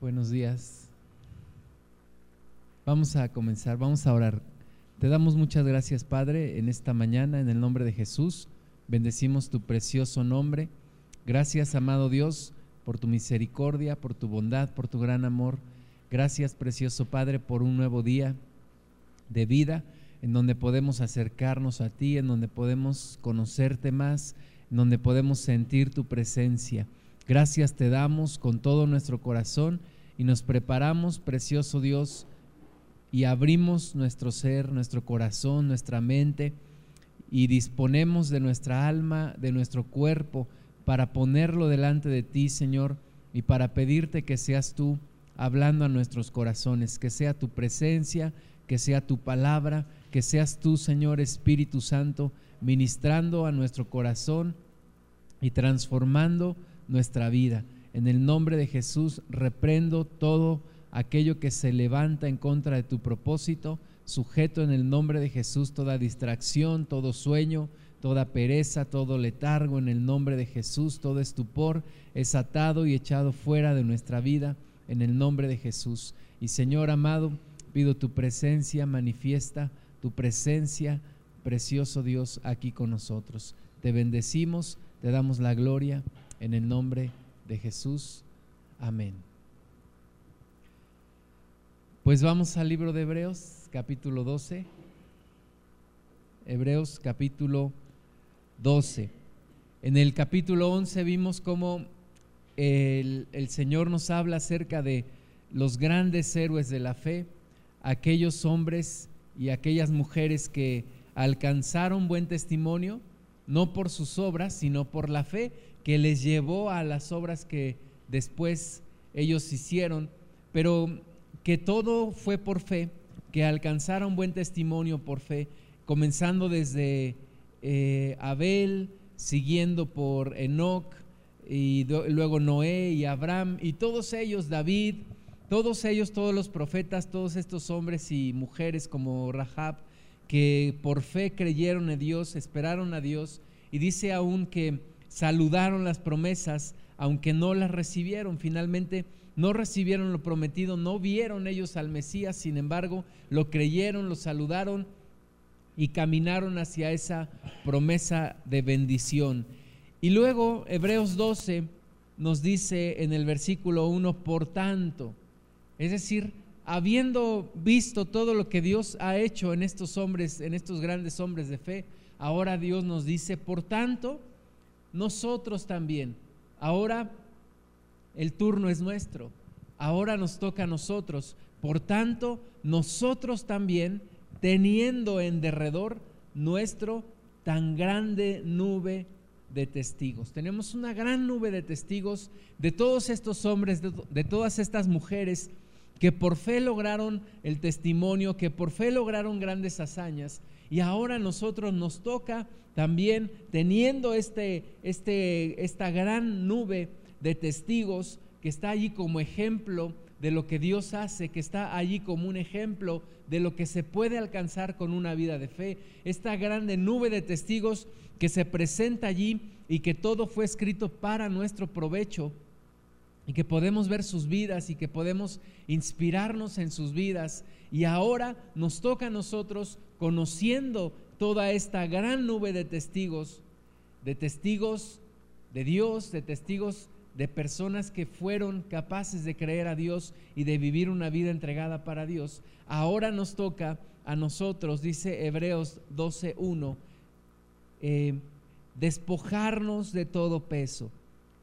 Buenos días. Vamos a comenzar, vamos a orar. Te damos muchas gracias, Padre, en esta mañana, en el nombre de Jesús. Bendecimos tu precioso nombre. Gracias, amado Dios, por tu misericordia, por tu bondad, por tu gran amor. Gracias, precioso Padre, por un nuevo día de vida en donde podemos acercarnos a ti, en donde podemos conocerte más, en donde podemos sentir tu presencia. Gracias te damos con todo nuestro corazón y nos preparamos, precioso Dios, y abrimos nuestro ser, nuestro corazón, nuestra mente y disponemos de nuestra alma, de nuestro cuerpo, para ponerlo delante de ti, Señor, y para pedirte que seas tú hablando a nuestros corazones, que sea tu presencia, que sea tu palabra, que seas tú, Señor Espíritu Santo, ministrando a nuestro corazón y transformando nuestra vida. En el nombre de Jesús reprendo todo aquello que se levanta en contra de tu propósito, sujeto en el nombre de Jesús toda distracción, todo sueño, toda pereza, todo letargo en el nombre de Jesús, todo estupor es atado y echado fuera de nuestra vida en el nombre de Jesús. Y Señor amado, pido tu presencia manifiesta, tu presencia, precioso Dios, aquí con nosotros. Te bendecimos, te damos la gloria en el nombre de Jesús. Amén. Pues vamos al libro de Hebreos, capítulo 12. Hebreos, capítulo 12. En el capítulo 11 vimos cómo el, el, Señor nos habla acerca de los grandes héroes de la fe, aquellos hombres y aquellas mujeres que alcanzaron buen testimonio, no por sus obras, sino por la fe que les llevó a las obras que después ellos hicieron, pero que todo fue por fe, que alcanzaron buen testimonio por fe, comenzando desde eh, Abel, siguiendo por Enoch, y luego Noé y Abraham, y todos ellos, David, todos ellos, todos los profetas, todos estos hombres y mujeres como Rahab, que por fe creyeron en Dios, esperaron a Dios, y dice aún que saludaron las promesas, aunque no las recibieron. Finalmente no recibieron lo prometido, no vieron ellos al Mesías, sin embargo, lo creyeron, lo saludaron y caminaron hacia esa promesa de bendición. Y luego Hebreos 12 nos dice en el versículo 1, por tanto, es decir, habiendo visto todo lo que Dios ha hecho en estos hombres, en estos grandes hombres de fe, ahora Dios nos dice, por tanto, nosotros también. Ahora el turno es nuestro. Ahora nos toca a nosotros. Por tanto, nosotros también, teniendo en derredor nuestro tan grande nube de testigos. Tenemos una gran nube de testigos de todos estos hombres, de, de, todas estas mujeres que por fe lograron el testimonio, que por fe lograron grandes hazañas. Y ahora nosotros nos toca también teniendo este, este, esta gran nube de testigos que está allí como ejemplo de lo que Dios hace, que está allí como un ejemplo de lo que se puede alcanzar con una vida de fe. Esta grande nube de testigos que se presenta allí y que todo fue escrito para nuestro provecho y que podemos ver sus vidas y que podemos inspirarnos en sus vidas. Y ahora nos toca a nosotros, conociendo toda esta gran nube de testigos, de testigos de Dios, de testigos de personas que fueron capaces de creer a Dios y de vivir una vida entregada para Dios. Ahora nos toca a nosotros, dice Hebreos 12.1, eh, despojarnos de todo peso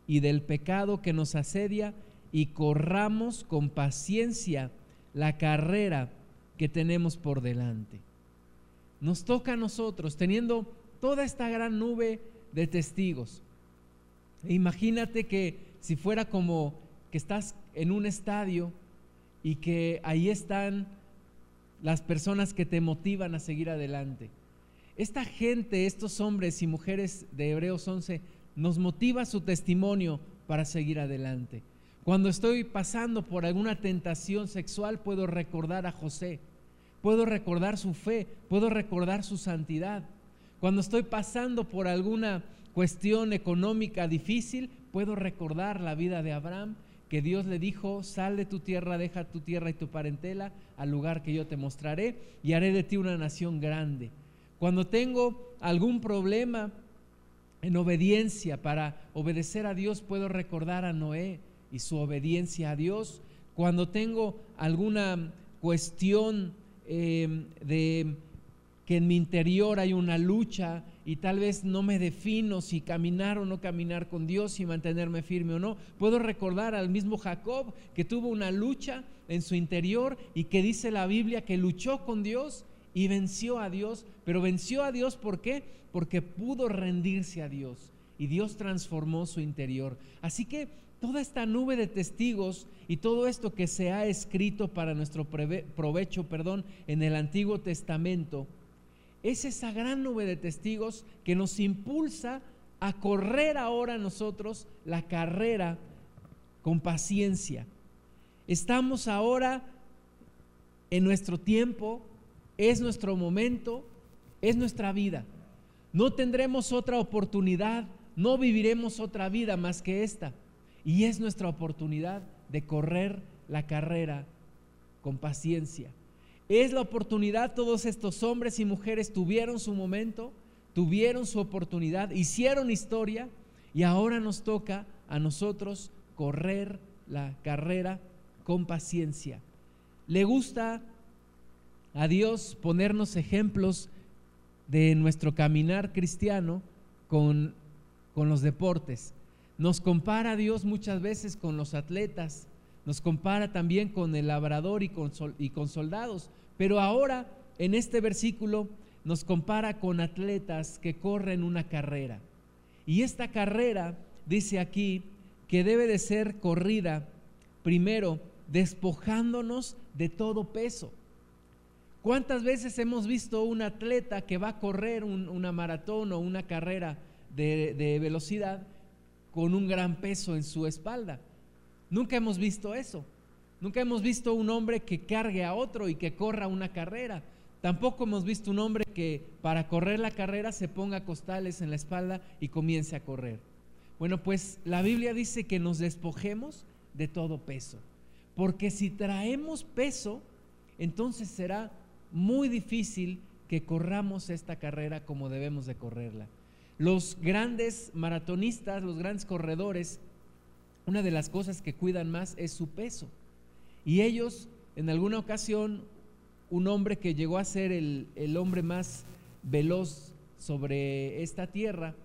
y del pecado que nos asedia y corramos con paciencia la carrera que tenemos por delante nos toca a nosotros, teniendo toda esta gran nube de testigos. E imagínate que si fuera como que estás en un estadio y que ahí están las personas que te motivan a seguir adelante. Esta gente, estos hombres y mujeres de Hebreos 11, nos motiva su testimonio para seguir adelante. Cuando estoy pasando por alguna tentación sexual, puedo recordar a José puedo recordar su fe, puedo recordar su santidad. Cuando estoy pasando por alguna cuestión económica difícil, puedo recordar la vida de Abraham que Dios le dijo, sal de tu tierra, deja tu tierra y tu parentela al lugar que yo te mostraré y haré de ti una nación grande. Cuando tengo algún problema en obediencia para obedecer a Dios, puedo recordar a Noé y su obediencia a Dios. Cuando tengo alguna cuestión eh, de que en mi interior hay una lucha y tal vez no me defino si caminar o no caminar con Dios, y mantenerme firme o no. Puedo recordar al mismo Jacob que tuvo una lucha en su interior y que dice la Biblia que luchó con Dios y venció a Dios, pero venció a Dios ¿por qué? Porque pudo rendirse a Dios y Dios transformó su interior. Así que toda esta nube de testigos y todo esto que se ha escrito para nuestro provecho, perdón, en el Antiguo Testamento, es esa gran nube de testigos que nos impulsa a correr ahora nosotros la carrera con paciencia. Estamos ahora en nuestro tiempo, es nuestro momento, es nuestra vida. No tendremos otra oportunidad, no viviremos otra vida más que esta. Y es nuestra oportunidad de correr la carrera con paciencia. Es la oportunidad, todos estos hombres y mujeres tuvieron su momento, tuvieron su oportunidad, hicieron historia y ahora nos toca a nosotros correr la carrera con paciencia. Le gusta a Dios ponernos ejemplos de nuestro caminar cristiano con, con los deportes. Nos compara Dios muchas veces con los atletas, nos compara también con el labrador y con soldados, pero ahora en este versículo nos compara con atletas que corren una carrera. Y esta carrera dice aquí que debe de ser corrida primero despojándonos de todo peso. ¿Cuántas veces hemos visto un atleta que va a correr una maratón o una carrera de velocidad con un gran peso en su espalda? Nunca hemos visto eso. Nunca hemos visto un hombre que cargue a otro y que corra una carrera. Tampoco hemos visto un hombre que para correr la carrera se ponga costales en la espalda y comience a correr. Bueno, pues la Biblia dice que nos despojemos de todo peso. Porque si traemos peso, entonces será muy difícil que corramos esta carrera como debemos de correrla. Los grandes maratonistas, los grandes corredores, una de las cosas que cuidan más es su peso. Y ellos, en alguna ocasión, un hombre que llegó a ser el, hombre más veloz sobre esta tierra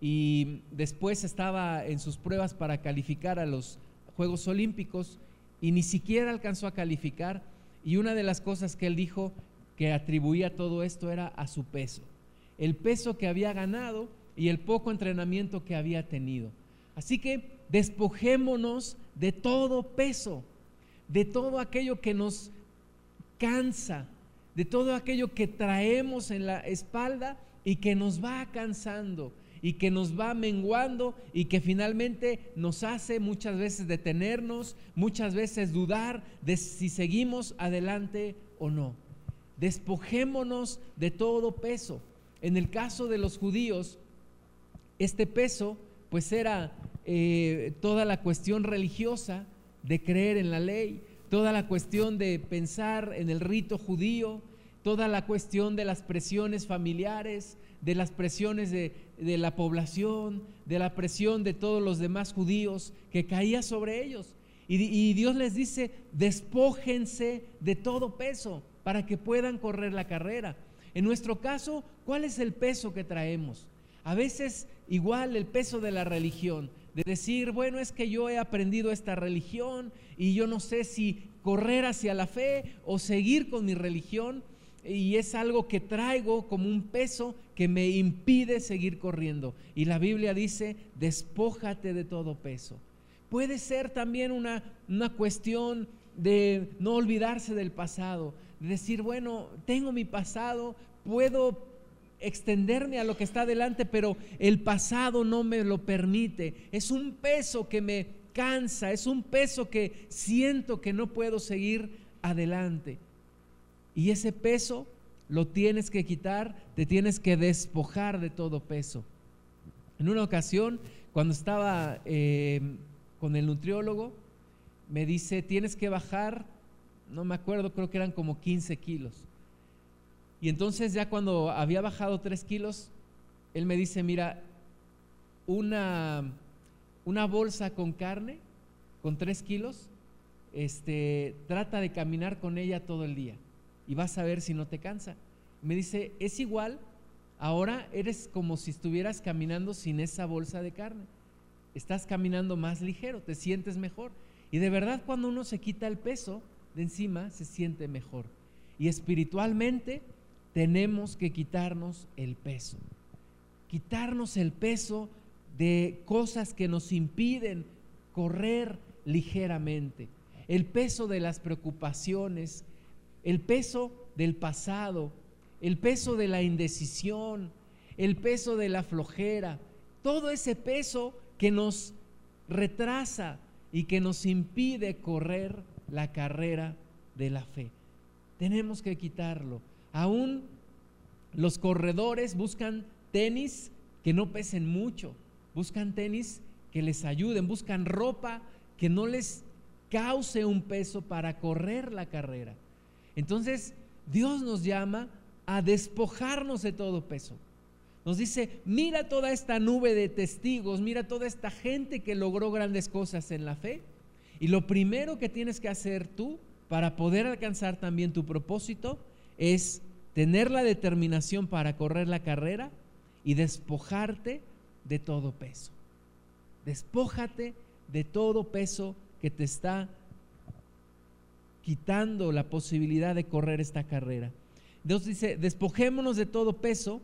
y después estaba en sus pruebas para calificar a los Juegos Olímpicos y ni siquiera alcanzó a calificar y una de las cosas que él dijo que atribuía todo esto era a su peso, el peso que había ganado y el poco entrenamiento que había tenido. Así que despojémonos de todo peso, de todo aquello que nos cansa, de todo aquello que traemos en la espalda y que nos va cansando y que nos va menguando y que finalmente nos hace muchas veces detenernos, muchas veces dudar de si seguimos adelante o no. Despojémonos de todo peso. En el caso de los judíos, este peso pues era eh, toda la cuestión religiosa de creer en la ley, toda la cuestión de pensar en el rito judío, toda la cuestión de las presiones familiares, de las presiones de, la población, de la presión de todos los demás judíos que caía sobre ellos. Y, y Dios les dice, despójense de todo peso para que puedan correr la carrera. En nuestro caso, ¿cuál es el peso que traemos? A veces igual el peso de la religión de decir, bueno, es que yo he aprendido esta religión y yo no sé si correr hacia la fe o seguir con mi religión y es algo que traigo como un peso que me impide seguir corriendo. Y la Biblia dice, despójate de todo peso. Puede ser también una, una cuestión de no olvidarse del pasado, decir, bueno, tengo mi pasado, puedo extenderme a lo que está adelante, pero el pasado no me lo permite. Es un peso que me cansa, es un peso que siento que no puedo seguir adelante. Y ese peso lo tienes que quitar, te tienes que despojar de todo peso. En una ocasión, cuando estaba eh, con el nutriólogo, me dice, tienes que bajar, no me acuerdo, creo que eran como 15 kilos. Y entonces ya cuando había bajado 3 kilos, él me dice, mira, una, una bolsa con carne, con 3 kilos, este, trata de caminar con ella todo el día y vas a ver si no te cansa. Me dice, es igual, ahora eres como si estuvieras caminando sin esa bolsa de carne. Estás caminando más ligero, te sientes mejor. Y de verdad cuando uno se quita el peso de encima, se siente mejor. Y espiritualmente tenemos que quitarnos el peso. Quitarnos el peso de cosas que nos impiden correr ligeramente. El peso de las preocupaciones, el peso del pasado, el peso de la indecisión, el peso de la flojera, todo ese peso que nos retrasa y que nos impide correr la carrera de la fe. Tenemos que quitarlo. Aún los corredores buscan tenis que no pesen mucho, buscan tenis que les ayuden, buscan ropa que no les cause un peso para correr la carrera. Entonces, Dios nos llama a despojarnos de todo peso. Nos dice, mira toda esta nube de testigos, mira toda esta gente que logró grandes cosas en la fe. Y lo primero que tienes que hacer tú para poder alcanzar también tu propósito es tener la determinación para correr la carrera y despojarte de todo peso. Despójate de todo peso que te está quitando la posibilidad de correr esta carrera. Dios dice, despojémonos de todo peso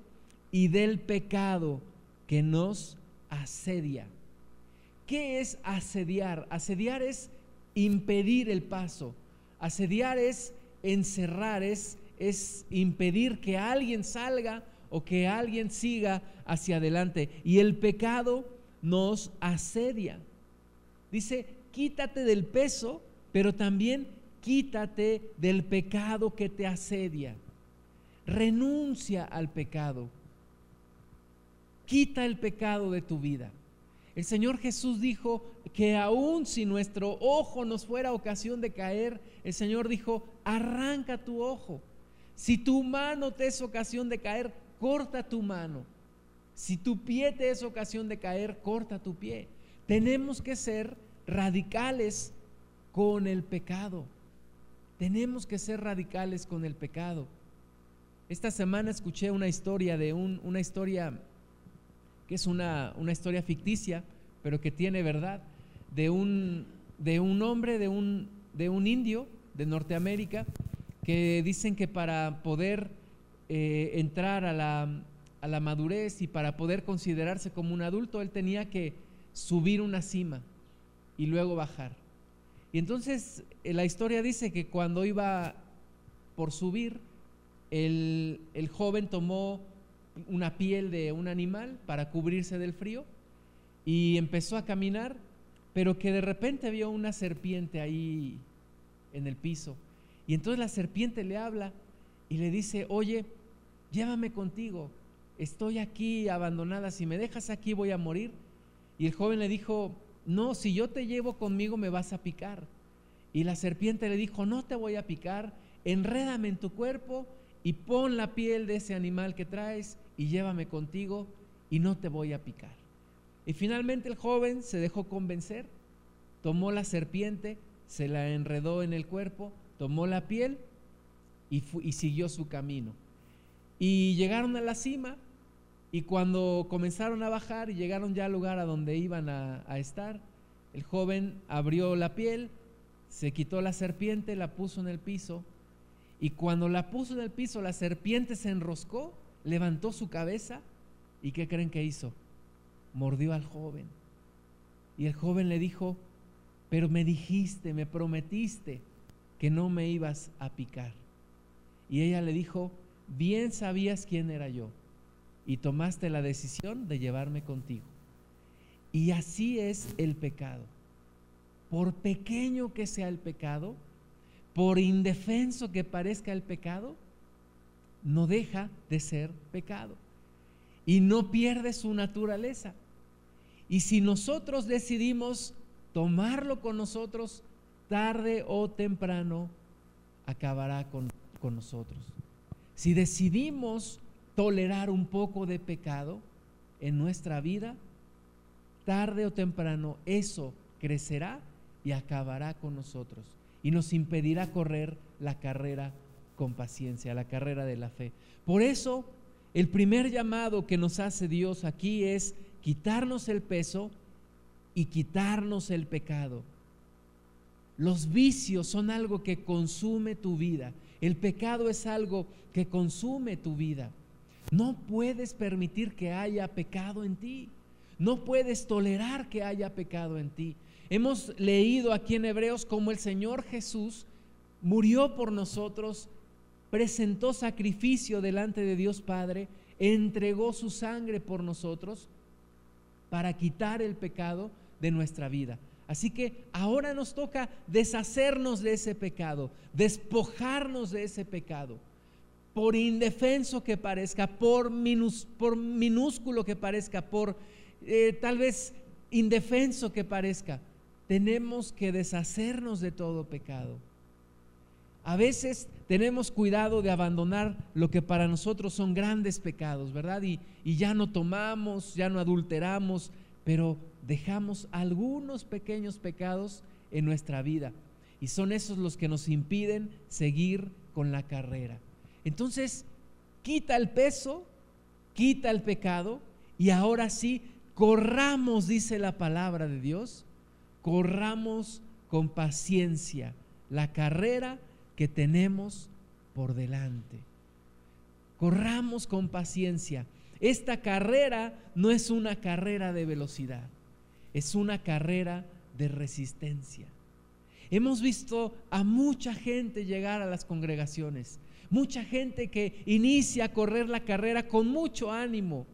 y del pecado que nos asedia. ¿Qué es asediar? Asediar es impedir el paso. Asediar es encerrar, es, es impedir que alguien salga o que alguien siga hacia adelante. Y el pecado nos asedia. Dice, quítate del peso, pero también quítate del pecado que te asedia. Renuncia al pecado. Quita el pecado de tu vida. El Señor Jesús dijo que aun si nuestro ojo nos fuera ocasión de caer, el Señor dijo, arranca tu ojo. Si tu mano te es ocasión de caer, corta tu mano. Si tu pie te es ocasión de caer, corta tu pie. Tenemos que ser radicales con el pecado. Tenemos que ser radicales con el pecado. Esta semana escuché una historia de un, una historia que es una, una, historia ficticia, pero que tiene verdad, de un, de un hombre, de un, de un indio de Norteamérica, que dicen que para poder eh, entrar a la, a la madurez y para poder considerarse como un adulto, él tenía que subir una cima y luego bajar. Y entonces eh, la historia dice que cuando iba por subir, el, el joven tomó una piel de un animal para cubrirse del frío y empezó a caminar, pero que de repente vio una serpiente ahí en el piso. Y entonces la serpiente le habla y le dice, oye, llévame contigo, estoy aquí abandonada, si me dejas aquí voy a morir. Y el joven le dijo, no, si yo te llevo conmigo me vas a picar. Y la serpiente le dijo, no te voy a picar, enrédame en tu cuerpo y pon la piel de ese animal que traes y llévame contigo y no te voy a picar. Y finalmente el joven se dejó convencer, tomó la serpiente, se la enredó en el cuerpo, tomó la piel y, y siguió su camino. Y llegaron a la cima y cuando comenzaron a bajar y llegaron ya al lugar a donde iban a, a estar, el joven abrió la piel, se quitó la serpiente, la puso en el piso y cuando la puso en el piso la serpiente se enroscó, levantó su cabeza y ¿qué creen que hizo? Mordió al joven. Y el joven le dijo, pero me dijiste, me prometiste que no me ibas a picar. Y ella le dijo, bien sabías quién era yo y tomaste la decisión de llevarme contigo. Y así es el pecado por pequeño que sea el pecado, por indefenso que parezca el pecado, no deja de ser pecado y no pierde su naturaleza. Y si nosotros decidimos tomarlo con nosotros, tarde o temprano acabará con, con nosotros. Si decidimos tolerar un poco de pecado en nuestra vida, tarde o temprano eso crecerá y acabará con nosotros y nos impedirá correr la carrera con paciencia, la carrera de la fe. Por eso, el primer llamado que nos hace Dios aquí es quitarnos el peso y quitarnos el pecado. Los vicios son algo que consume tu vida. El pecado es algo que consume tu vida. No puedes permitir que haya pecado en ti. No puedes tolerar que haya pecado en ti. Hemos leído aquí en Hebreos cómo el Señor Jesús murió por nosotros, presentó sacrificio delante de Dios Padre, entregó su sangre por nosotros para quitar el pecado de nuestra vida. Así que ahora nos toca deshacernos de ese pecado, despojarnos de ese pecado. Por indefenso que parezca, por, por minúsculo que parezca, por eh, tal vez indefenso que parezca, tenemos que deshacernos de todo pecado. A veces tenemos cuidado de abandonar lo que para nosotros son grandes pecados, ¿verdad? Y, ya no tomamos, ya no adulteramos, pero dejamos algunos pequeños pecados en nuestra vida. Y son esos los que nos impiden seguir con la carrera. Entonces, quita el peso, quita el pecado y ahora sí, corramos, dice la palabra de Dios, corramos con paciencia la carrera tenemos por delante. Corramos con paciencia. Esta carrera no es una carrera de velocidad, es una carrera de resistencia. Hemos visto a mucha gente llegar a las congregaciones, mucha gente que inicia a correr la carrera con mucho ánimo,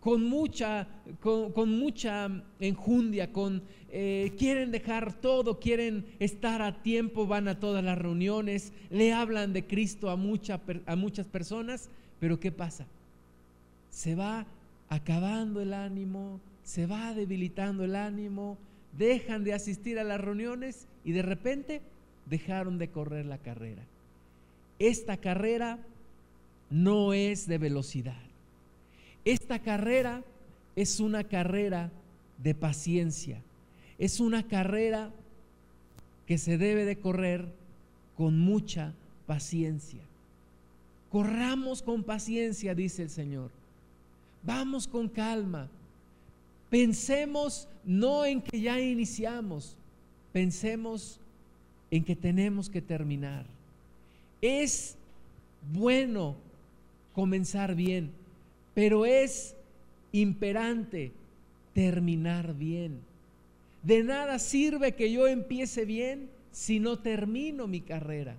con mucha, con, mucha enjundia, con, eh, quieren dejar todo, quieren estar a tiempo, van a todas las reuniones, le hablan de Cristo a, a muchas personas, pero ¿qué pasa? Se va acabando el ánimo, se va debilitando el ánimo, dejan de asistir a las reuniones y de repente dejaron de correr la carrera. Esta carrera no es de velocidad esta carrera es una carrera de paciencia, es una carrera que se debe de correr con mucha paciencia. Corramos con paciencia, dice el Señor. Vamos con calma. Pensemos no en que ya iniciamos, pensemos en que tenemos que terminar. Es bueno comenzar bien, pero es imperante terminar bien. De nada sirve que yo empiece bien si no termino mi carrera.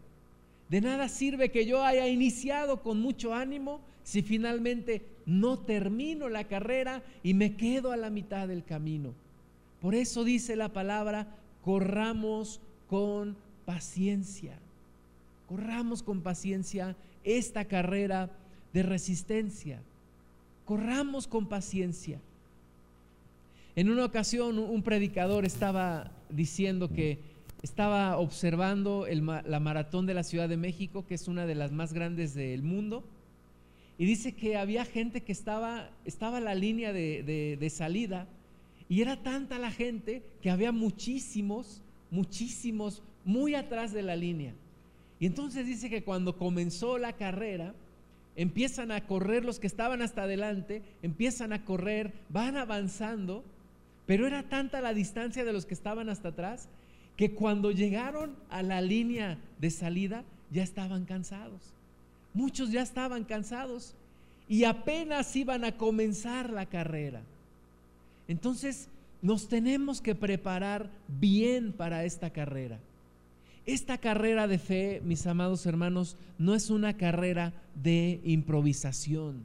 De nada sirve que yo haya iniciado con mucho ánimo si finalmente no termino la carrera y me quedo a la mitad del camino. Por eso dice la palabra, corramos con paciencia. Corramos con paciencia esta carrera de resistencia corramos con paciencia. En una ocasión un predicador estaba diciendo que estaba observando la maratón de la Ciudad de México, que es una de las más grandes del mundo, y dice que había gente que estaba, estaba la línea de, de salida, y era tanta la gente que había muchísimos, muchísimos muy atrás de la línea. Y entonces dice que cuando comenzó la carrera, empiezan a correr los que estaban hasta adelante, empiezan a correr, van avanzando, pero era tanta la distancia de los que estaban hasta atrás que cuando llegaron a la línea de salida ya estaban cansados. Muchos ya estaban cansados y apenas iban a comenzar la carrera. Entonces nos tenemos que preparar bien para esta carrera. Esta carrera de fe, mis amados hermanos, no es una carrera de improvisación.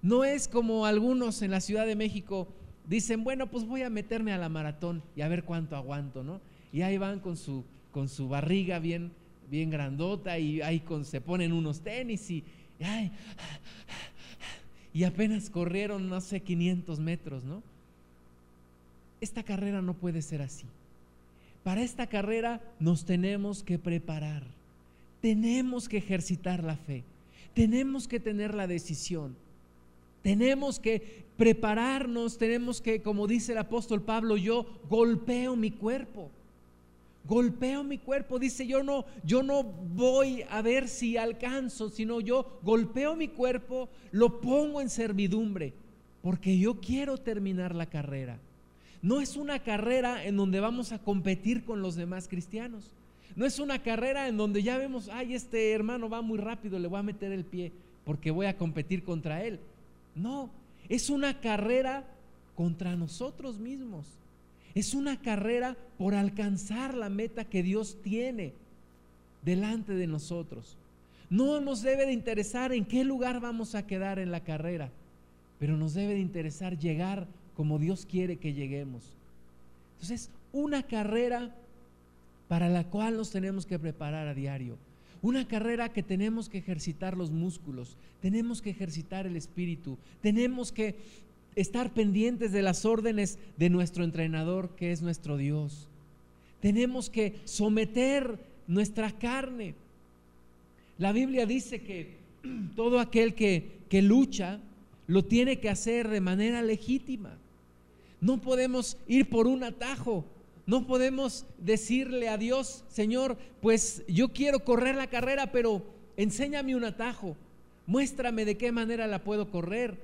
No es como algunos en la Ciudad de México dicen, bueno, pues voy a meterme a la maratón y a ver cuánto aguanto, ¿no? Y ahí van con su, con su barriga bien, bien grandota y ahí con, se ponen unos tenis y, y apenas corrieron, no sé, 500 metros, ¿no? Esta carrera no puede ser así. Para esta carrera nos tenemos que preparar, tenemos que ejercitar la fe, tenemos que tener la decisión, tenemos que prepararnos, tenemos que, como dice el apóstol Pablo, yo golpeo mi cuerpo. Golpeo mi cuerpo, dice, yo no yo no voy a ver si alcanzo, sino yo golpeo mi cuerpo, lo pongo en servidumbre, porque yo quiero terminar la carrera. No es una carrera en donde vamos a competir con los demás cristianos. No es una carrera en donde ya vemos, ay, este hermano va muy rápido, le voy a meter el pie porque voy a competir contra él. No, es una carrera contra nosotros mismos. Es una carrera por alcanzar la meta que Dios tiene delante de nosotros. No nos debe de interesar en qué lugar vamos a quedar en la carrera, pero nos debe de interesar llegar como Dios quiere que lleguemos. Entonces, una carrera para la cual nos tenemos que preparar a diario. Una carrera que tenemos que ejercitar los músculos, tenemos que ejercitar el espíritu, tenemos que estar pendientes de las órdenes de nuestro entrenador que es nuestro Dios. Tenemos que someter nuestra carne. La Biblia dice que todo aquel que, que lucha lo tiene que hacer de manera legítima. No podemos ir por un atajo. No podemos decirle a Dios, Señor, pues yo quiero correr la carrera, pero enséñame un atajo. Muéstrame de qué manera la puedo correr.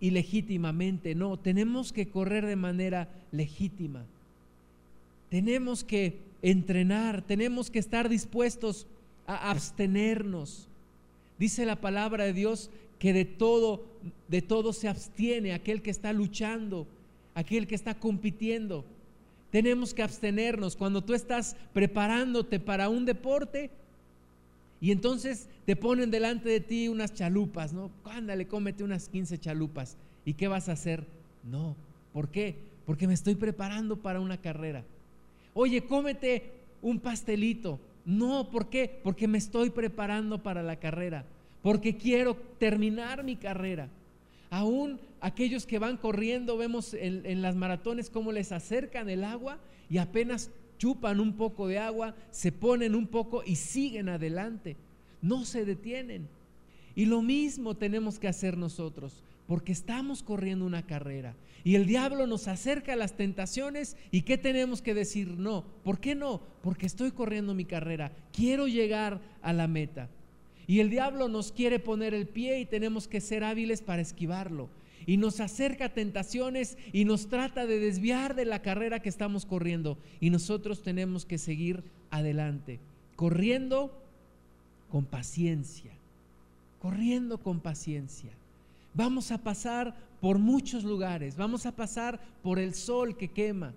Y legítimamente, no, tenemos que correr de manera legítima. Tenemos que entrenar, tenemos que estar dispuestos a abstenernos. Dice la palabra de Dios que de todo, de todo se abstiene aquel que está luchando aquel que está compitiendo. Tenemos que abstenernos cuando tú estás preparándote para un deporte y entonces te ponen delante de ti unas chalupas, ¿no? Ándale, cómete unas 15 chalupas. ¿Y qué vas a hacer? No. ¿Por qué? Porque me estoy preparando para una carrera. Oye, cómete un pastelito. No, ¿por qué? Porque me estoy preparando para la carrera. Porque quiero terminar mi carrera. Aún aquellos que van corriendo, vemos en, las maratones cómo les acercan el agua y apenas chupan un poco de agua, se ponen un poco y siguen adelante. No se detienen. Y lo mismo tenemos que hacer nosotros, porque estamos corriendo una carrera. Y el diablo nos acerca a las tentaciones y ¿qué tenemos que decir? No. ¿Por qué no? Porque estoy corriendo mi carrera. Quiero llegar a la meta. Y el diablo nos quiere poner el pie y tenemos que ser hábiles para esquivarlo. Y nos acerca a tentaciones y nos trata de desviar de la carrera que estamos corriendo. Y nosotros tenemos que seguir adelante, corriendo con paciencia, corriendo con paciencia. Vamos a pasar por muchos lugares, vamos a pasar por el sol que quema,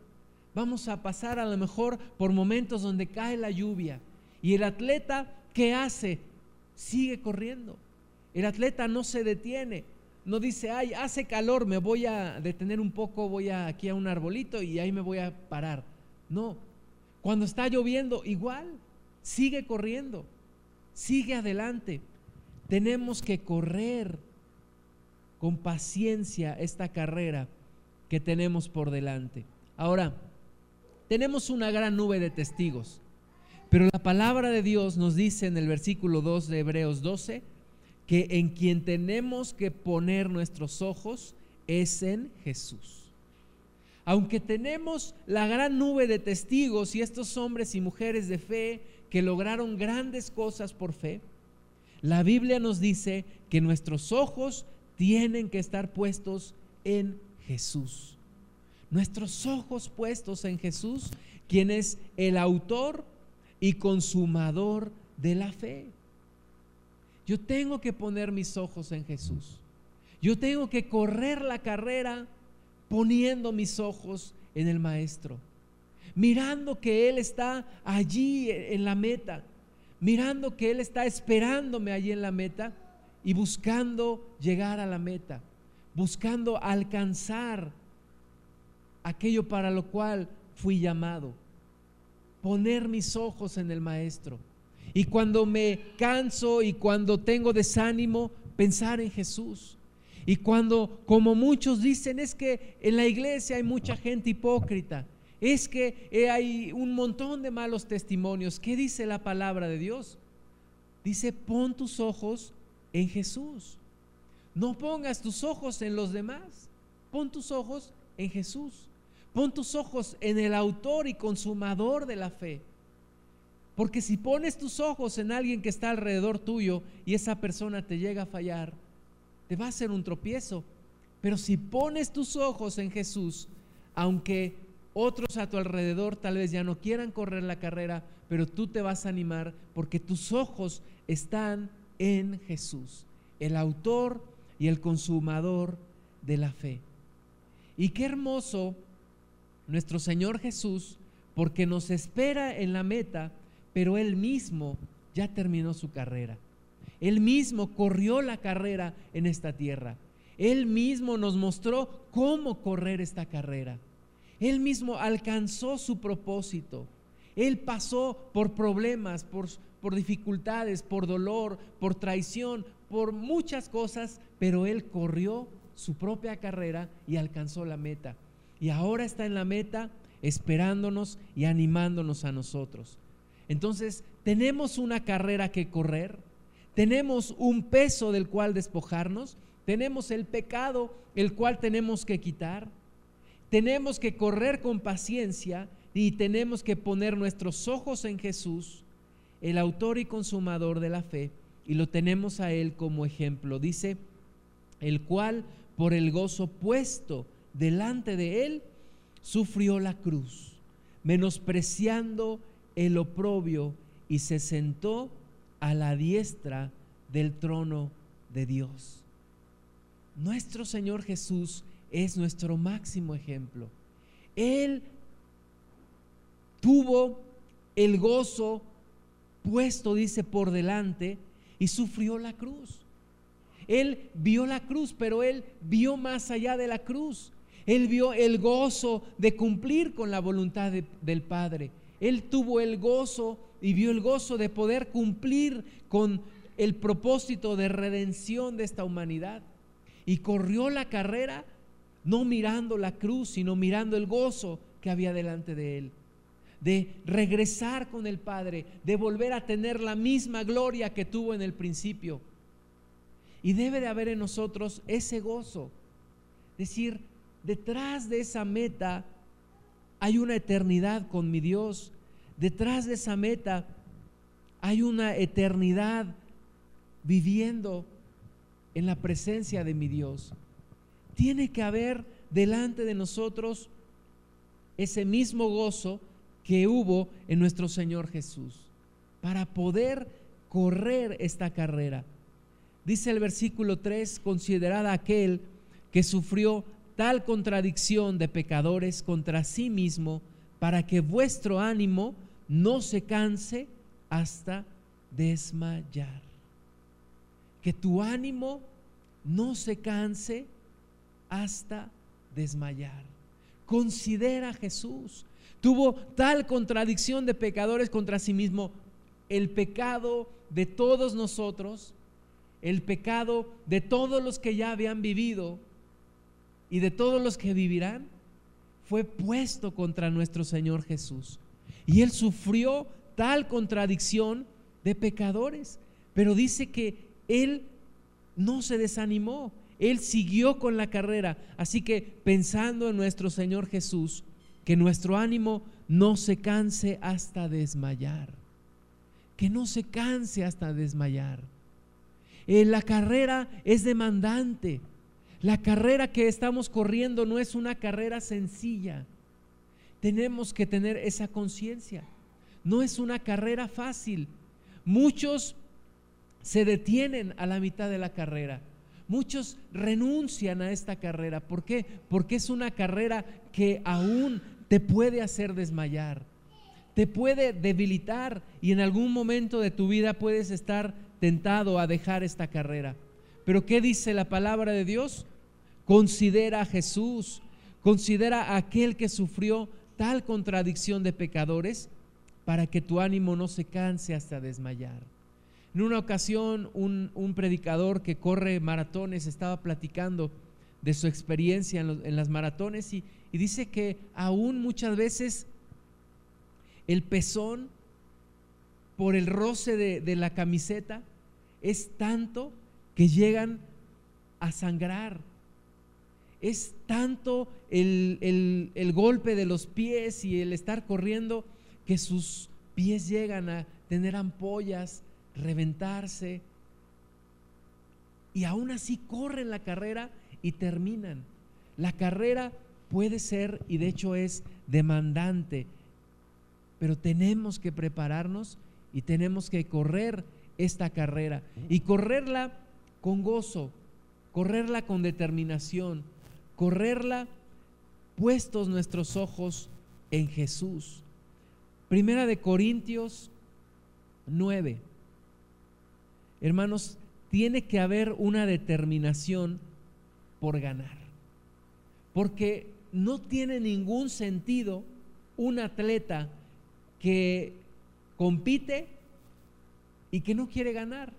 vamos a pasar a lo mejor por momentos donde cae la lluvia. Y el atleta, ¿qué hace? sigue corriendo. El atleta no se detiene, no dice, ay, hace calor, me voy a detener un poco, voy aquí a un arbolito y ahí me voy a parar. No, cuando está lloviendo, igual, sigue corriendo, sigue adelante. Tenemos que correr con paciencia esta carrera que tenemos por delante. Ahora, tenemos una gran nube de testigos. Pero la palabra de Dios nos dice en el versículo 2 de Hebreos 12 que en quien tenemos que poner nuestros ojos es en Jesús. Aunque tenemos la gran nube de testigos y estos hombres y mujeres de fe que lograron grandes cosas por fe, la Biblia nos dice que nuestros ojos tienen que estar puestos en Jesús. Nuestros ojos puestos en Jesús, quien es el autor y consumador de la fe. Yo tengo que poner mis ojos en Jesús. Yo tengo que correr la carrera poniendo mis ojos en el Maestro, mirando que Él está allí en la meta, mirando que Él está esperándome allí en la meta y buscando llegar a la meta, buscando alcanzar aquello para lo cual fui llamado poner mis ojos en el Maestro. Y cuando me canso y cuando tengo desánimo, pensar en Jesús. Y cuando, como muchos dicen, es que en la iglesia hay mucha gente hipócrita. es que eh, hay un montón de malos testimonios. ¿Qué dice la palabra de Dios? Dice, pon tus ojos en Jesús. No pongas tus ojos en los demás. Pon tus ojos en Jesús. Pon tus ojos en el autor y consumador de la fe. Porque si pones tus ojos en alguien que está alrededor tuyo y esa persona te llega a fallar, te va a hacer un tropiezo. Pero si pones tus ojos en Jesús, aunque otros a tu alrededor tal vez ya no quieran correr la carrera, pero tú te vas a animar porque tus ojos están en Jesús, el autor y el consumador de la fe. Y qué hermoso nuestro Señor Jesús, porque nos espera en la meta, pero Él mismo ya terminó su carrera. Él mismo corrió la carrera en esta tierra. Él mismo nos mostró cómo correr esta carrera. Él mismo alcanzó su propósito. Él pasó por problemas, por, por dificultades, por dolor, por traición, por muchas cosas, pero Él corrió su propia carrera y alcanzó la meta. Y ahora está en la meta esperándonos y animándonos a nosotros. Entonces, tenemos una carrera que correr, tenemos un peso del cual despojarnos, tenemos el pecado el cual tenemos que quitar, tenemos que correr con paciencia y tenemos que poner nuestros ojos en Jesús, el autor y consumador de la fe, y lo tenemos a Él como ejemplo. Dice, el cual por el gozo puesto delante de Él, sufrió la cruz, menospreciando el oprobio, y se sentó a la diestra del trono de Dios. Nuestro Señor Jesús es nuestro máximo ejemplo. Él tuvo el gozo puesto, dice, por delante y sufrió la cruz. Él vio la cruz, pero él vio más allá de la cruz. Él vio el gozo de cumplir con la voluntad del Padre. Él tuvo el gozo y vio el gozo de poder cumplir con el propósito de redención de esta humanidad. Y corrió la carrera no mirando la cruz, sino mirando el gozo que había delante de él, de regresar con el Padre, de volver a tener la misma gloria que tuvo en el principio. Y debe de haber en nosotros ese gozo, decir, detrás de esa meta hay una eternidad con mi Dios, detrás de esa meta hay una eternidad viviendo en la presencia de mi Dios tiene que haber delante de nosotros ese mismo gozo que hubo en nuestro Señor Jesús para poder correr esta carrera. Dice el versículo 3, considerad aquel que sufrió tal contradicción de pecadores contra sí mismo, para que vuestro ánimo no se canse hasta desmayar. Que tu ánimo no se canse hasta desmayar. Considera a Jesús. Tuvo tal contradicción de pecadores contra sí mismo. El pecado de todos nosotros, el pecado de todos los que ya habían vivido y de todos los que vivirán, fue puesto contra nuestro Señor Jesús. Y Él sufrió tal contradicción de pecadores. Pero dice que Él no se desanimó. Él siguió con la carrera. Así que pensando en nuestro Señor Jesús, que nuestro ánimo no se canse hasta desmayar. Que no se canse hasta desmayar. Eh, la carrera es demandante. La carrera que estamos corriendo no es una carrera sencilla. Tenemos que tener esa conciencia. No es una carrera fácil. Muchos se detienen a la mitad de la carrera. Muchos renuncian a esta carrera. ¿Por qué? Porque es una carrera que aún te puede hacer desmayar, te puede debilitar y en algún momento de tu vida puedes estar tentado a dejar esta carrera. Pero ¿qué dice la palabra de Dios? Considera a Jesús, considera a aquel que sufrió tal contradicción de pecadores para que tu ánimo no se canse hasta desmayar. En una ocasión, un, predicador que corre maratones estaba platicando de su experiencia en, las maratones y, dice que aún muchas veces el pezón por el roce de, la camiseta es tanto que llegan a sangrar. Es tanto el, el, golpe de los pies y el estar corriendo que sus pies llegan a tener ampollas, reventarse. Y aún así corren la carrera y terminan. La carrera puede ser y de hecho es demandante, pero tenemos que prepararnos y tenemos que correr esta carrera y correrla con gozo, correrla con determinación, correrla puestos nuestros ojos en Jesús. Primera de Corintios 9. Hermanos, tiene que haber una determinación por ganar. Porque no tiene ningún sentido un atleta que compite y que no quiere ganar.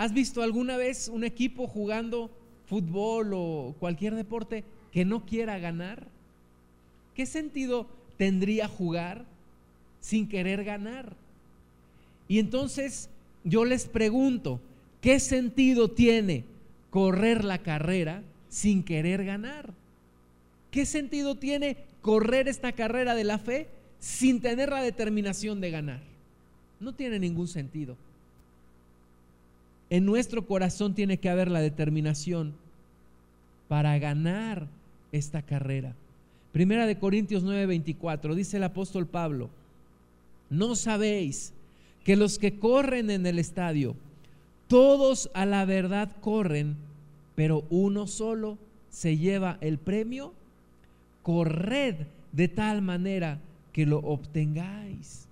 ¿Has visto alguna vez un equipo jugando fútbol o cualquier deporte que no quiera ganar? ¿Qué sentido tendría jugar sin querer ganar? Y entonces yo les pregunto, ¿qué sentido tiene correr la carrera sin querer ganar? ¿Qué sentido tiene correr esta carrera de la fe sin tener la determinación de ganar? No tiene ningún sentido. En nuestro corazón tiene que haber la determinación para ganar esta carrera. Primera de Corintios 9:24 dice el apóstol Pablo, no sabéis que los que corren en el estadio, todos a la verdad corren, pero uno solo se lleva el premio corred de tal manera que lo obtengáis.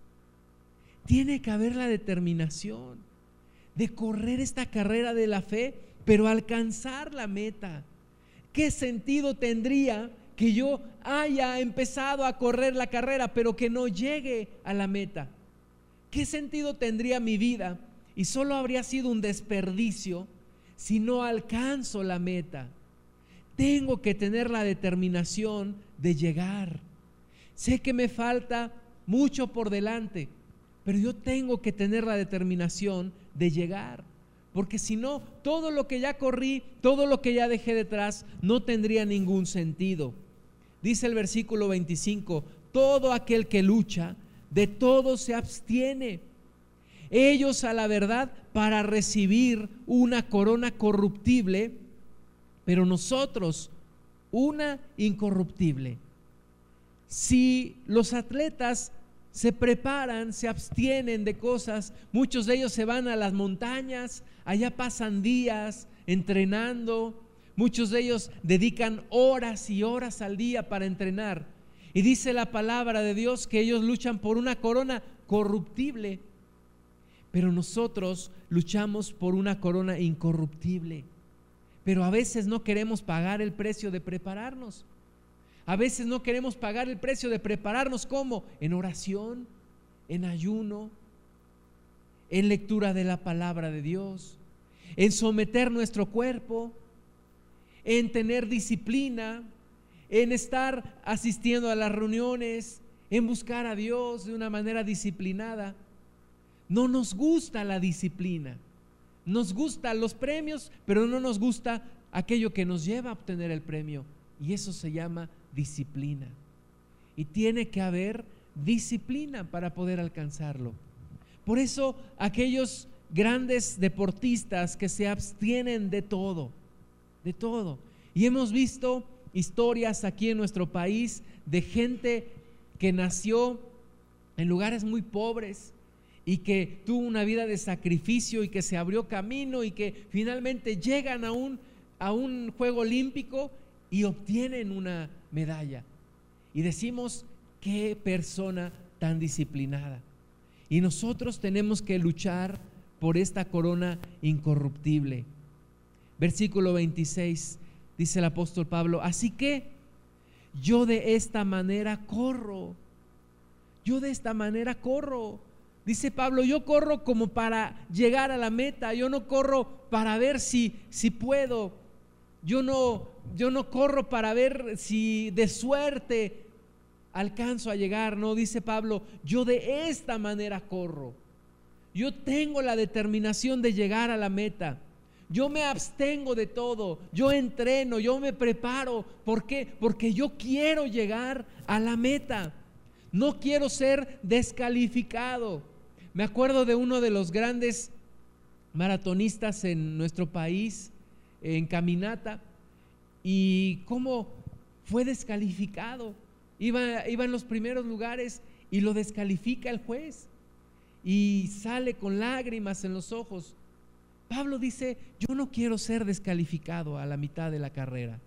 Tiene que haber la determinación de correr esta carrera de la fe, pero alcanzar la meta. ¿Qué sentido tendría que yo haya empezado a correr la carrera, pero que no llegue a la meta? ¿Qué sentido tendría mi vida? Y solo habría sido un desperdicio si no alcanzo la meta. Tengo que tener la determinación de llegar. Sé que me falta mucho por delante, pero yo tengo que tener la determinación de llegar. Porque si no, todo lo que ya corrí, todo lo que ya dejé detrás, no tendría ningún sentido. Dice el versículo 25, todo aquel que lucha, de todo se abstiene. Ellos a la verdad para recibir una corona corruptible pero nosotros una incorruptible. Si los atletas se preparan, se abstienen de cosas, muchos de ellos se van a las montañas, allá pasan días entrenando, muchos de ellos dedican horas y horas al día para entrenar. Y dice la palabra de Dios que ellos luchan por una corona corruptible, pero nosotros luchamos por una corona incorruptible. Pero a veces no queremos pagar el precio de prepararnos. A veces no queremos pagar el precio de prepararnos como en oración, en ayuno, en lectura de la palabra de Dios, en someter nuestro cuerpo, en tener disciplina, en estar asistiendo a las reuniones, en buscar a Dios de una manera disciplinada. No nos gusta la disciplina. Nos gustan los premios, pero no nos gusta aquello que nos lleva a obtener el premio. Y eso se llama disciplina. Y tiene que haber disciplina para poder alcanzarlo. Por eso aquellos grandes deportistas que se abstienen de todo, de todo. Y hemos visto historias aquí en nuestro país de gente que nació en lugares muy pobres, y que tuvo una vida de sacrificio y que se abrió camino y que finalmente llegan a un, a un juego olímpico y obtienen una medalla. Y decimos, qué persona tan disciplinada. Y nosotros tenemos que luchar por esta corona incorruptible. Versículo 26 dice el apóstol Pablo, así que yo de esta manera corro, yo de esta manera corro. Dice Pablo, yo corro como para llegar a la meta, yo no corro para ver si, si puedo, yo no yo no corro para ver si de suerte alcanzo a llegar, no, dice Pablo, yo de esta manera corro. Yo tengo la determinación de llegar a la meta. Yo me abstengo de todo, yo entreno, yo me preparo. ¿Por qué? Porque yo quiero llegar a la meta. No quiero ser descalificado. Me acuerdo de uno de los grandes maratonistas en nuestro país, en caminata, y cómo fue descalificado. Iba, en los primeros lugares y lo descalifica el juez y sale con lágrimas en los ojos. Pablo dice, yo no quiero ser descalificado a la mitad de la carrera.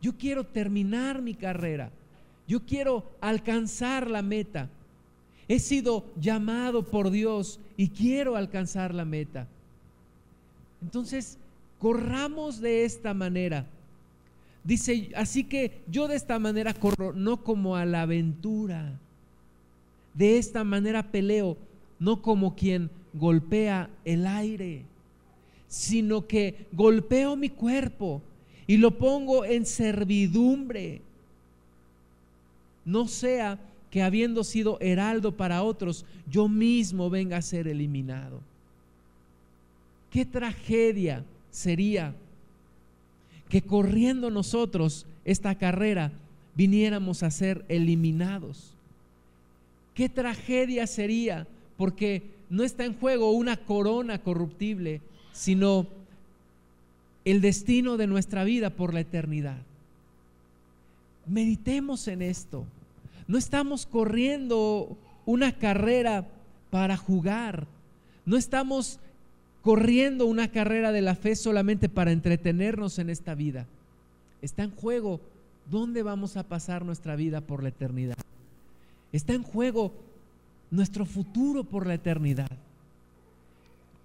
Yo quiero terminar mi carrera. Yo quiero alcanzar la meta. He sido llamado por Dios y quiero alcanzar la meta. Entonces, corramos de esta manera. Dice, así que yo de esta manera corro, no como a la aventura. De esta manera peleo, no como quien golpea el aire sino que golpeo mi cuerpo y lo pongo en servidumbre. No sea que habiendo sido heraldo para otros, yo mismo venga a ser eliminado. Qué tragedia sería que corriendo nosotros esta carrera viniéramos a ser eliminados. Qué tragedia sería porque no está en juego una corona corruptible, sino el destino de nuestra vida por la eternidad. Meditemos en esto. No estamos corriendo una carrera para jugar. No estamos corriendo una carrera de la fe solamente para entretenernos en esta vida. Está en juego dónde vamos a pasar nuestra vida por la eternidad. Está en juego nuestro futuro por la eternidad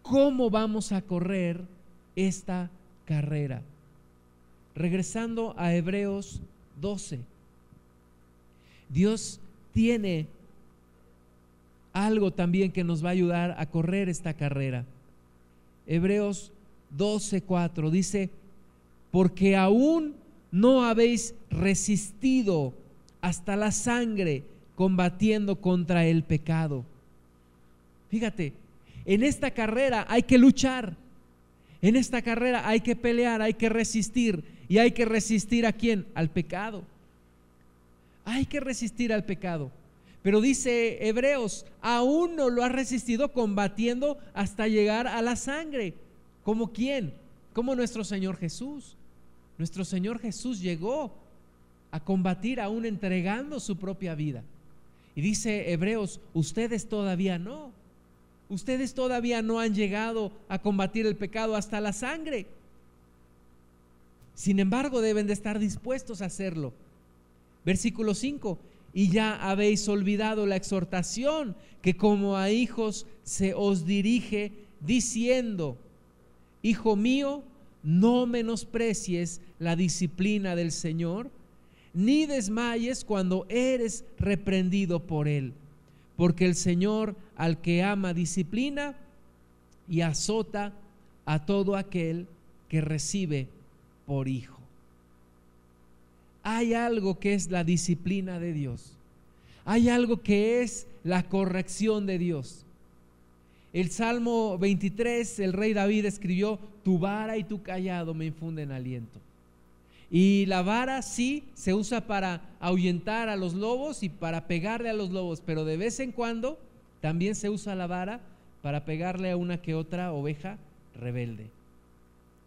cómo vamos a correr esta carrera. Regresando a Hebreos 12. Dios tiene algo también que nos va a ayudar a correr esta carrera. Hebreos 12:4 dice, porque aún no habéis resistido hasta la sangre combatiendo contra el pecado. Fíjate, en esta carrera hay que luchar. En esta carrera hay que pelear, hay que resistir. ¿Y hay que resistir a quién? Al pecado. Hay que resistir al pecado. Pero dice Hebreos, aún no lo ha resistido combatiendo hasta llegar a la sangre. ¿Como quién? Como nuestro Señor Jesús. Nuestro Señor Jesús llegó a combatir aún entregando su propia vida. Y dice Hebreos, ustedes todavía no. Ustedes todavía no han llegado a combatir el pecado hasta la sangre. Sin embargo, deben de estar dispuestos a hacerlo. Versículo 5. Y ya habéis olvidado la exhortación que como a hijos se os dirige diciendo, Hijo mío, no menosprecies la disciplina del Señor, ni desmayes cuando eres reprendido por Él porque el Señor al que ama disciplina y azota a todo aquel que recibe por hijo. Hay algo que es la disciplina de Dios. Hay algo que es la corrección de Dios. El Salmo 23, el rey David escribió, tu vara y tu callado me infunden aliento. Y la vara sí se usa para ahuyentar a los lobos y para pegarle a los lobos, pero de vez en cuando también se usa la vara para pegarle a una que otra oveja rebelde.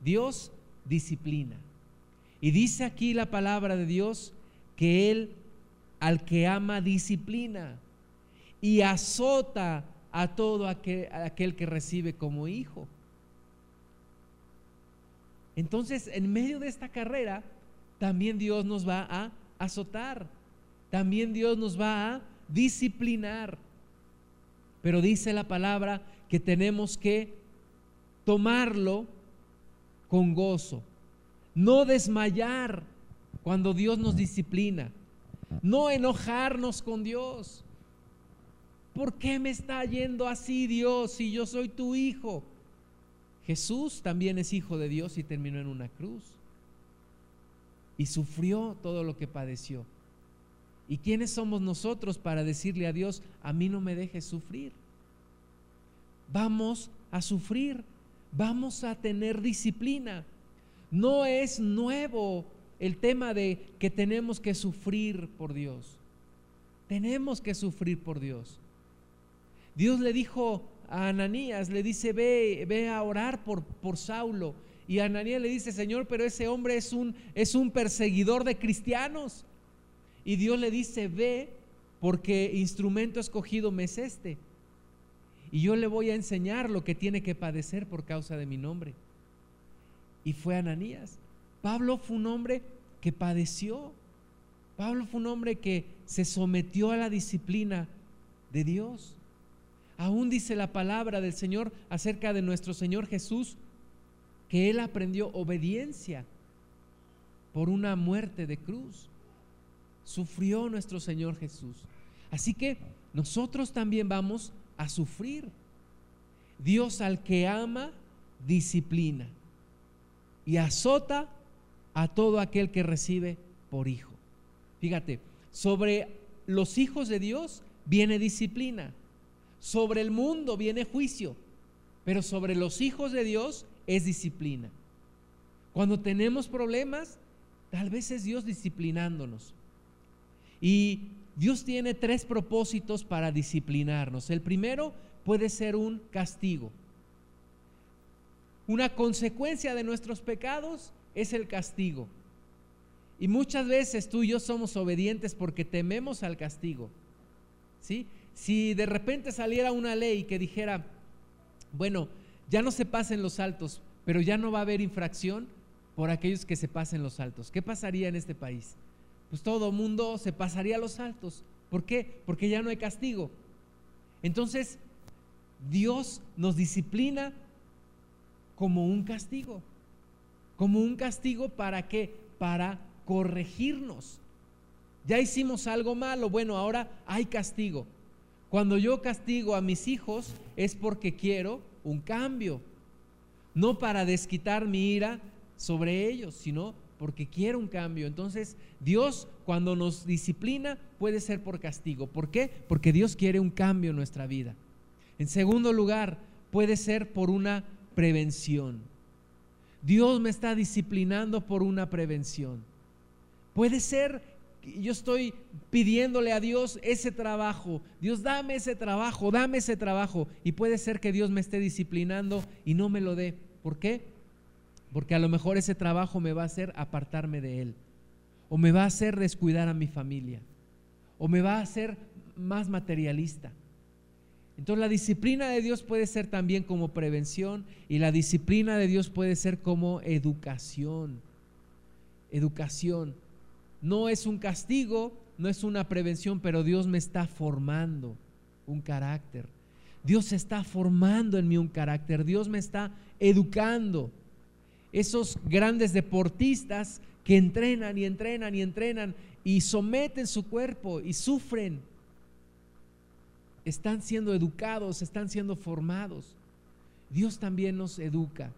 Dios disciplina. Y dice aquí la palabra de Dios que Él al que ama disciplina y azota a todo aquel, aquel que recibe como hijo. Entonces, en medio de esta carrera, también Dios nos va a azotar, también Dios nos va a disciplinar. Pero dice la palabra que tenemos que tomarlo con gozo, no desmayar cuando Dios nos disciplina, no enojarnos con Dios. ¿Por qué me está yendo así Dios si yo soy tu hijo? Jesús también es hijo de Dios y terminó en una cruz. y sufrió todo lo que padeció. ¿Y quiénes somos nosotros para decirle a Dios, a mí no me dejes sufrir? Vamos a sufrir, vamos a tener disciplina. No es nuevo el tema de que tenemos que sufrir por Dios. Tenemos que sufrir por Dios. Dios le dijo a Ananías, le dice, ve, ve a orar por, por Saulo. Y Ananías le dice, Señor, pero ese hombre es un, es un perseguidor de cristianos. Y Dios le dice, ve, porque instrumento escogido me es este. Y yo le voy a enseñar lo que tiene que padecer por causa de mi nombre. Y fue Ananías. Pablo fue un hombre que padeció. Pablo fue un hombre que se sometió a la disciplina de Dios. Aún dice la palabra del Señor acerca de nuestro Señor Jesús, que Él aprendió obediencia por una muerte de cruz. Sufrió nuestro Señor Jesús. Así que nosotros también vamos a sufrir. Dios al que ama, disciplina y azota a todo aquel que recibe por hijo. Fíjate, sobre los hijos de Dios viene disciplina, sobre el mundo viene juicio, pero sobre los hijos de Dios es disciplina. Cuando tenemos problemas, tal vez es Dios disciplinándonos. Y Dios tiene tres propósitos para disciplinarnos. El primero puede ser un castigo. Una consecuencia de nuestros pecados es el castigo. Y muchas veces tú y yo somos obedientes porque tememos al castigo. ¿Sí? Si de repente saliera una ley que dijera, bueno, ya no se pasen los altos, pero ya no va a haber infracción por aquellos que se pasen los altos. ¿Qué pasaría en este país? Pues todo mundo se pasaría los altos. ¿Por qué? Porque ya no hay castigo. Entonces, Dios nos disciplina como un castigo. Como un castigo para qué? Para corregirnos. Ya hicimos algo malo, bueno, ahora hay castigo. Cuando yo castigo a mis hijos es porque quiero un cambio. No para desquitar mi ira sobre ellos, sino porque quiero un cambio. Entonces, Dios cuando nos disciplina puede ser por castigo. ¿Por qué? Porque Dios quiere un cambio en nuestra vida. En segundo lugar, puede ser por una prevención. Dios me está disciplinando por una prevención. Puede ser, yo estoy pidiéndole a Dios ese trabajo. Dios, dame ese trabajo, dame ese trabajo. Y puede ser que Dios me esté disciplinando y no me lo dé. ¿Por qué? Porque a lo mejor ese trabajo me va a hacer apartarme de Él. O me va a hacer descuidar a mi familia. O me va a hacer más materialista. Entonces la disciplina de Dios puede ser también como prevención y la disciplina de Dios puede ser como educación. Educación. No es un castigo, no es una prevención, pero Dios me está formando un carácter. Dios está formando en mí un carácter. Dios me está educando. Esos grandes deportistas que entrenan y entrenan y entrenan y someten su cuerpo y sufren están siendo educados, están siendo formados. Dios también nos educa.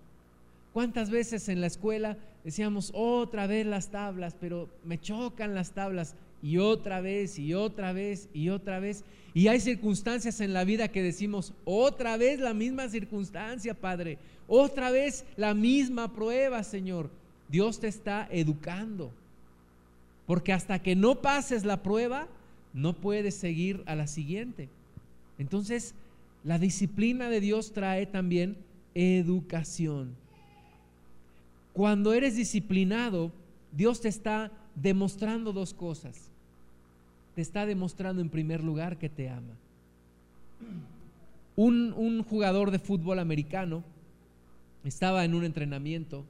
¿Cuántas veces en la escuela decíamos otra vez las tablas, pero me chocan las tablas y otra vez y otra vez y otra vez? Y hay circunstancias en la vida que decimos otra vez la misma circunstancia, Padre, otra vez la misma prueba, Señor. Dios te está educando. Porque hasta que no pases la prueba, no puedes seguir a la siguiente. Entonces, la disciplina de Dios trae también educación. Cuando eres disciplinado, Dios te está demostrando dos cosas. Te está demostrando en primer lugar que te ama. Un, jugador de fútbol americano estaba en un entrenamiento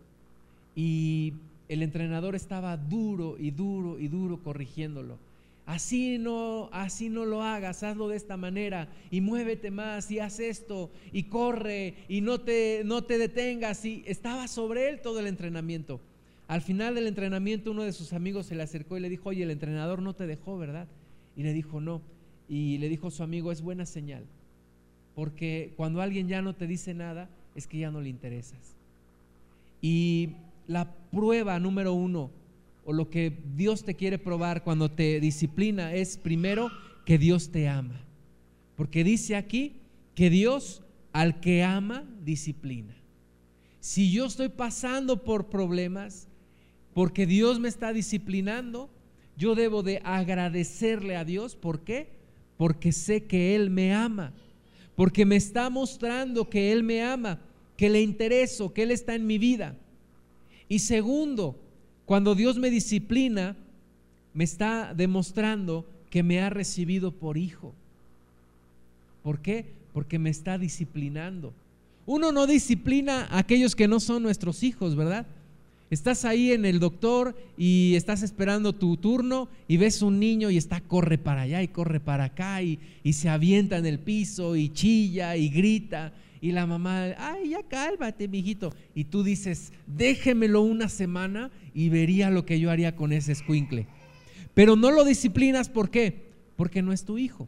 y el entrenador estaba duro y duro y duro corrigiéndolo Así no, así no lo hagas, hazlo de esta manera y muévete más y haz esto y corre y no te, no te detengas. Y estaba sobre él todo el entrenamiento. Al final del entrenamiento uno de sus amigos se le acercó y le dijo, oye, el entrenador no te dejó, ¿verdad? Y le dijo, no. Y le dijo su amigo, es buena señal. Porque cuando alguien ya no te dice nada, es que ya no le interesas. Y la prueba número uno o lo que Dios te quiere probar cuando te disciplina es primero que Dios te ama. Porque dice aquí que Dios al que ama disciplina. Si yo estoy pasando por problemas, porque Dios me está disciplinando, yo debo de agradecerle a Dios. ¿Por qué? Porque sé que Él me ama, porque me está mostrando que Él me ama, que le intereso, que Él está en mi vida. Y segundo, cuando Dios me disciplina, me está demostrando que me ha recibido por hijo. ¿Por qué? Porque me está disciplinando. Uno no disciplina a aquellos que no son nuestros hijos, ¿verdad? Estás ahí en el doctor y estás esperando tu turno y ves un niño y está corre para allá y corre para acá y, y se avienta en el piso y chilla y grita y la mamá, ay, ya cálmate, mijito. Y tú dices, déjemelo una semana y vería lo que yo haría con ese escuincle. Pero no lo disciplinas, ¿por qué? Porque no es tu hijo.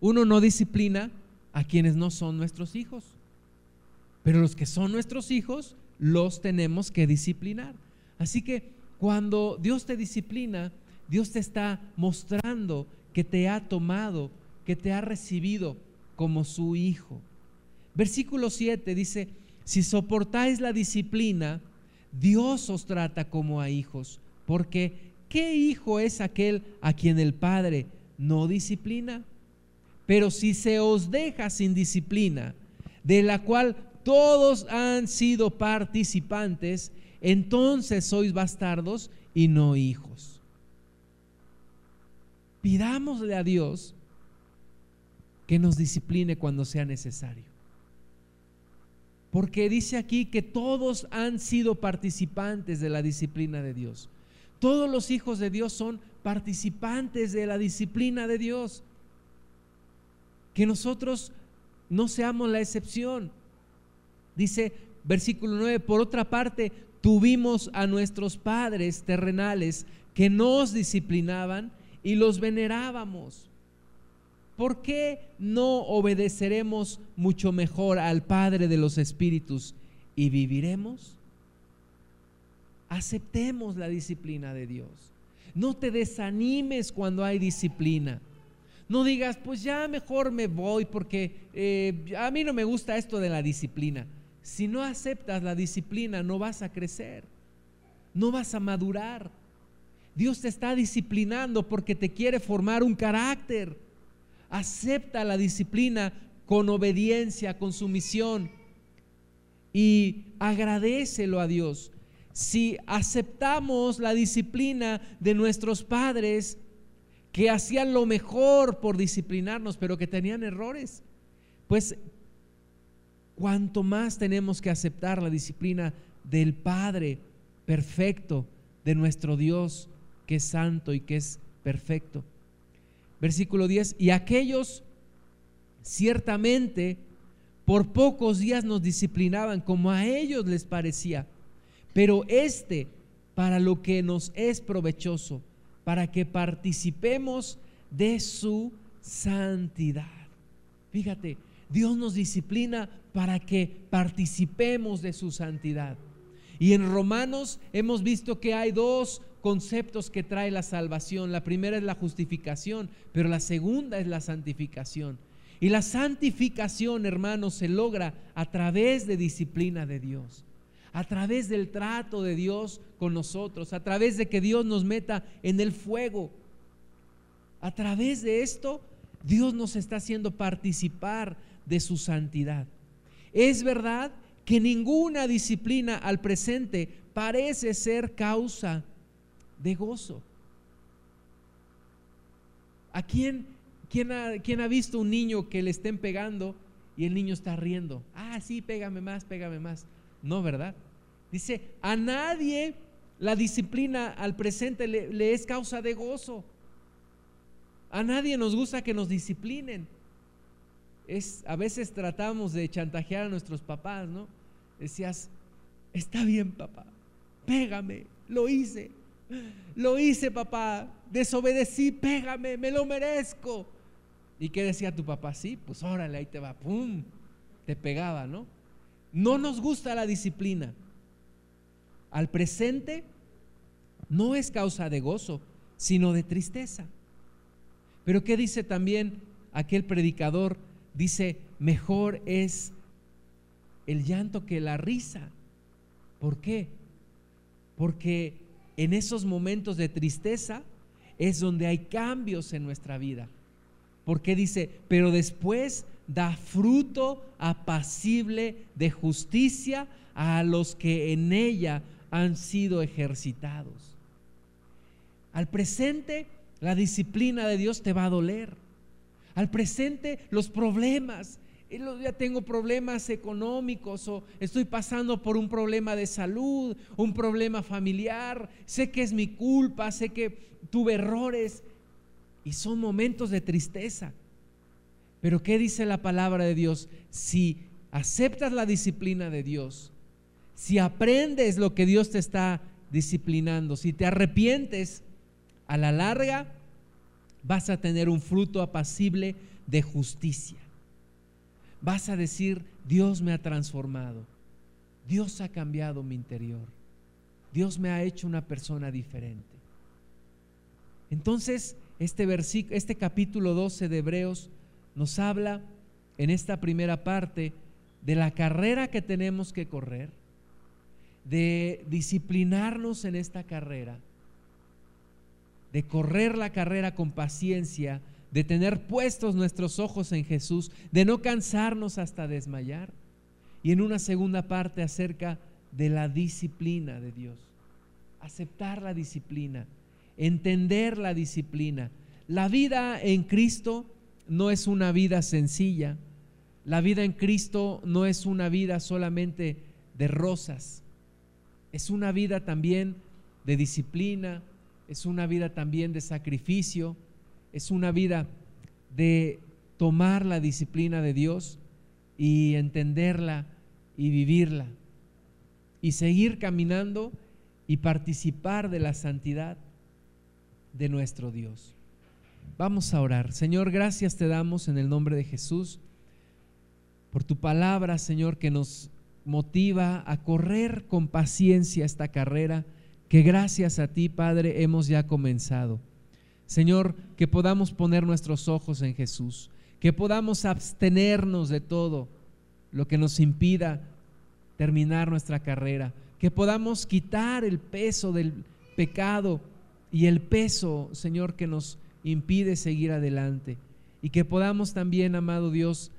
Uno no disciplina a quienes no son nuestros hijos. Pero los que son nuestros hijos, los tenemos que disciplinar. Así que cuando Dios te disciplina, Dios te está mostrando que te ha tomado, que te ha recibido como su hijo. Versículo 7 dice, si soportáis la disciplina, Dios os trata como a hijos, porque ¿qué hijo es aquel a quien el Padre no disciplina? Pero si se os deja sin disciplina, de la cual todos han sido participantes, entonces sois bastardos y no hijos. Pidámosle a Dios que nos discipline cuando sea necesario. Porque dice aquí que todos han sido participantes de la disciplina de Dios. Todos los hijos de Dios son participantes de la disciplina de Dios. Que nosotros no seamos la excepción. Dice versículo 9, por otra parte, tuvimos a nuestros padres terrenales que nos disciplinaban y los venerábamos. ¿Por qué no obedeceremos mucho mejor al Padre de los Espíritus y viviremos? Aceptemos la disciplina de Dios. No te desanimes cuando hay disciplina. No digas, pues ya mejor me voy porque eh, a mí no me gusta esto de la disciplina. Si no aceptas la disciplina, no vas a crecer, no vas a madurar. Dios te está disciplinando porque te quiere formar un carácter. Acepta la disciplina con obediencia, con sumisión y agradecelo a Dios. Si aceptamos la disciplina de nuestros padres que hacían lo mejor por disciplinarnos, pero que tenían errores, pues cuanto más tenemos que aceptar la disciplina del Padre perfecto, de nuestro Dios que es santo y que es perfecto. Versículo 10, y aquellos ciertamente por pocos días nos disciplinaban como a ellos les parecía, pero este para lo que nos es provechoso, para que participemos de su santidad. Fíjate, Dios nos disciplina para que participemos de su santidad. Y en Romanos hemos visto que hay dos conceptos que trae la salvación. La primera es la justificación, pero la segunda es la santificación. Y la santificación, hermanos, se logra a través de disciplina de Dios, a través del trato de Dios con nosotros, a través de que Dios nos meta en el fuego. A través de esto, Dios nos está haciendo participar de su santidad. Es verdad que ninguna disciplina al presente parece ser causa de gozo. ¿A quién, quién, ha, quién ha visto un niño que le estén pegando y el niño está riendo? Ah, sí, pégame más, pégame más. No, ¿verdad? Dice, a nadie la disciplina al presente le, le es causa de gozo. A nadie nos gusta que nos disciplinen. Es, a veces tratamos de chantajear a nuestros papás, ¿no? Decías, está bien papá, pégame, lo hice, lo hice, papá. Desobedecí, pégame, me lo merezco. ¿Y qué decía tu papá? Sí, pues órale, ahí te va, pum, te pegaba, ¿no? No nos gusta la disciplina. Al presente no es causa de gozo, sino de tristeza. Pero ¿qué dice también aquel predicador? Dice, mejor es el llanto que la risa. ¿Por qué? Porque en esos momentos de tristeza es donde hay cambios en nuestra vida. Porque dice, pero después da fruto apacible de justicia a los que en ella han sido ejercitados. Al presente, la disciplina de Dios te va a doler. Al presente, los problemas. Ya tengo problemas económicos o estoy pasando por un problema de salud, un problema familiar. Sé que es mi culpa, sé que tuve errores y son momentos de tristeza. Pero ¿qué dice la palabra de Dios? Si aceptas la disciplina de Dios, si aprendes lo que Dios te está disciplinando, si te arrepientes, a la larga vas a tener un fruto apacible de justicia. Vas a decir, Dios me ha transformado, Dios ha cambiado mi interior, Dios me ha hecho una persona diferente. Entonces, este, versículo, este capítulo 12 de Hebreos nos habla en esta primera parte de la carrera que tenemos que correr, de disciplinarnos en esta carrera, de correr la carrera con paciencia, de tener puestos nuestros ojos en Jesús, de no cansarnos hasta desmayar. Y en una segunda parte acerca de la disciplina de Dios. Aceptar la disciplina, entender la disciplina. La vida en Cristo no es una vida sencilla. La vida en Cristo no es una vida solamente de rosas. Es una vida también de disciplina, es una vida también de sacrificio, es una vida de tomar la disciplina de Dios y entenderla y vivirla y seguir caminando y participar de la santidad de nuestro Dios. Vamos a orar. Señor, gracias te damos en el nombre de Jesús por tu palabra, Señor, que nos motiva a correr con paciencia esta carrera que gracias a ti, Padre, hemos ya comenzado. Señor, que podamos poner nuestros ojos en Jesús, que podamos abstenernos de todo lo que nos impida terminar nuestra carrera, que podamos quitar el peso del pecado y el peso, Señor, que nos impide seguir adelante. Y que podamos también, amado Dios,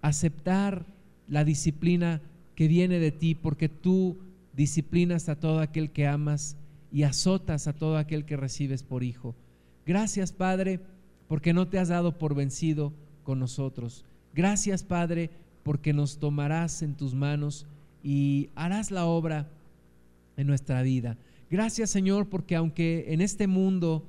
aceptar la disciplina que viene de ti, porque tú disciplinas a todo aquel que amas y azotas a todo aquel que recibes por hijo. Gracias, Padre, porque no te has dado por vencido con nosotros. Gracias, Padre, porque nos tomarás en tus manos y harás la obra en nuestra vida. Gracias, Señor, porque aunque en este mundo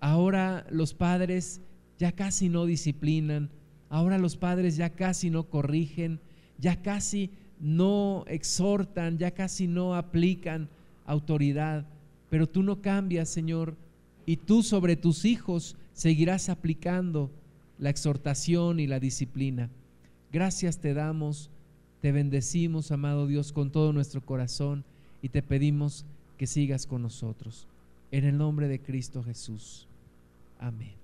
ahora los padres ya casi no disciplinan, ahora los padres ya casi no corrigen, ya casi no exhortan, ya casi no aplican autoridad, pero tú no cambias, Señor, y tú sobre tus hijos seguirás aplicando la exhortación y la disciplina. Gracias te damos, te bendecimos, amado Dios, con todo nuestro corazón y te pedimos que sigas con nosotros. En el nombre de Cristo Jesús. Amén.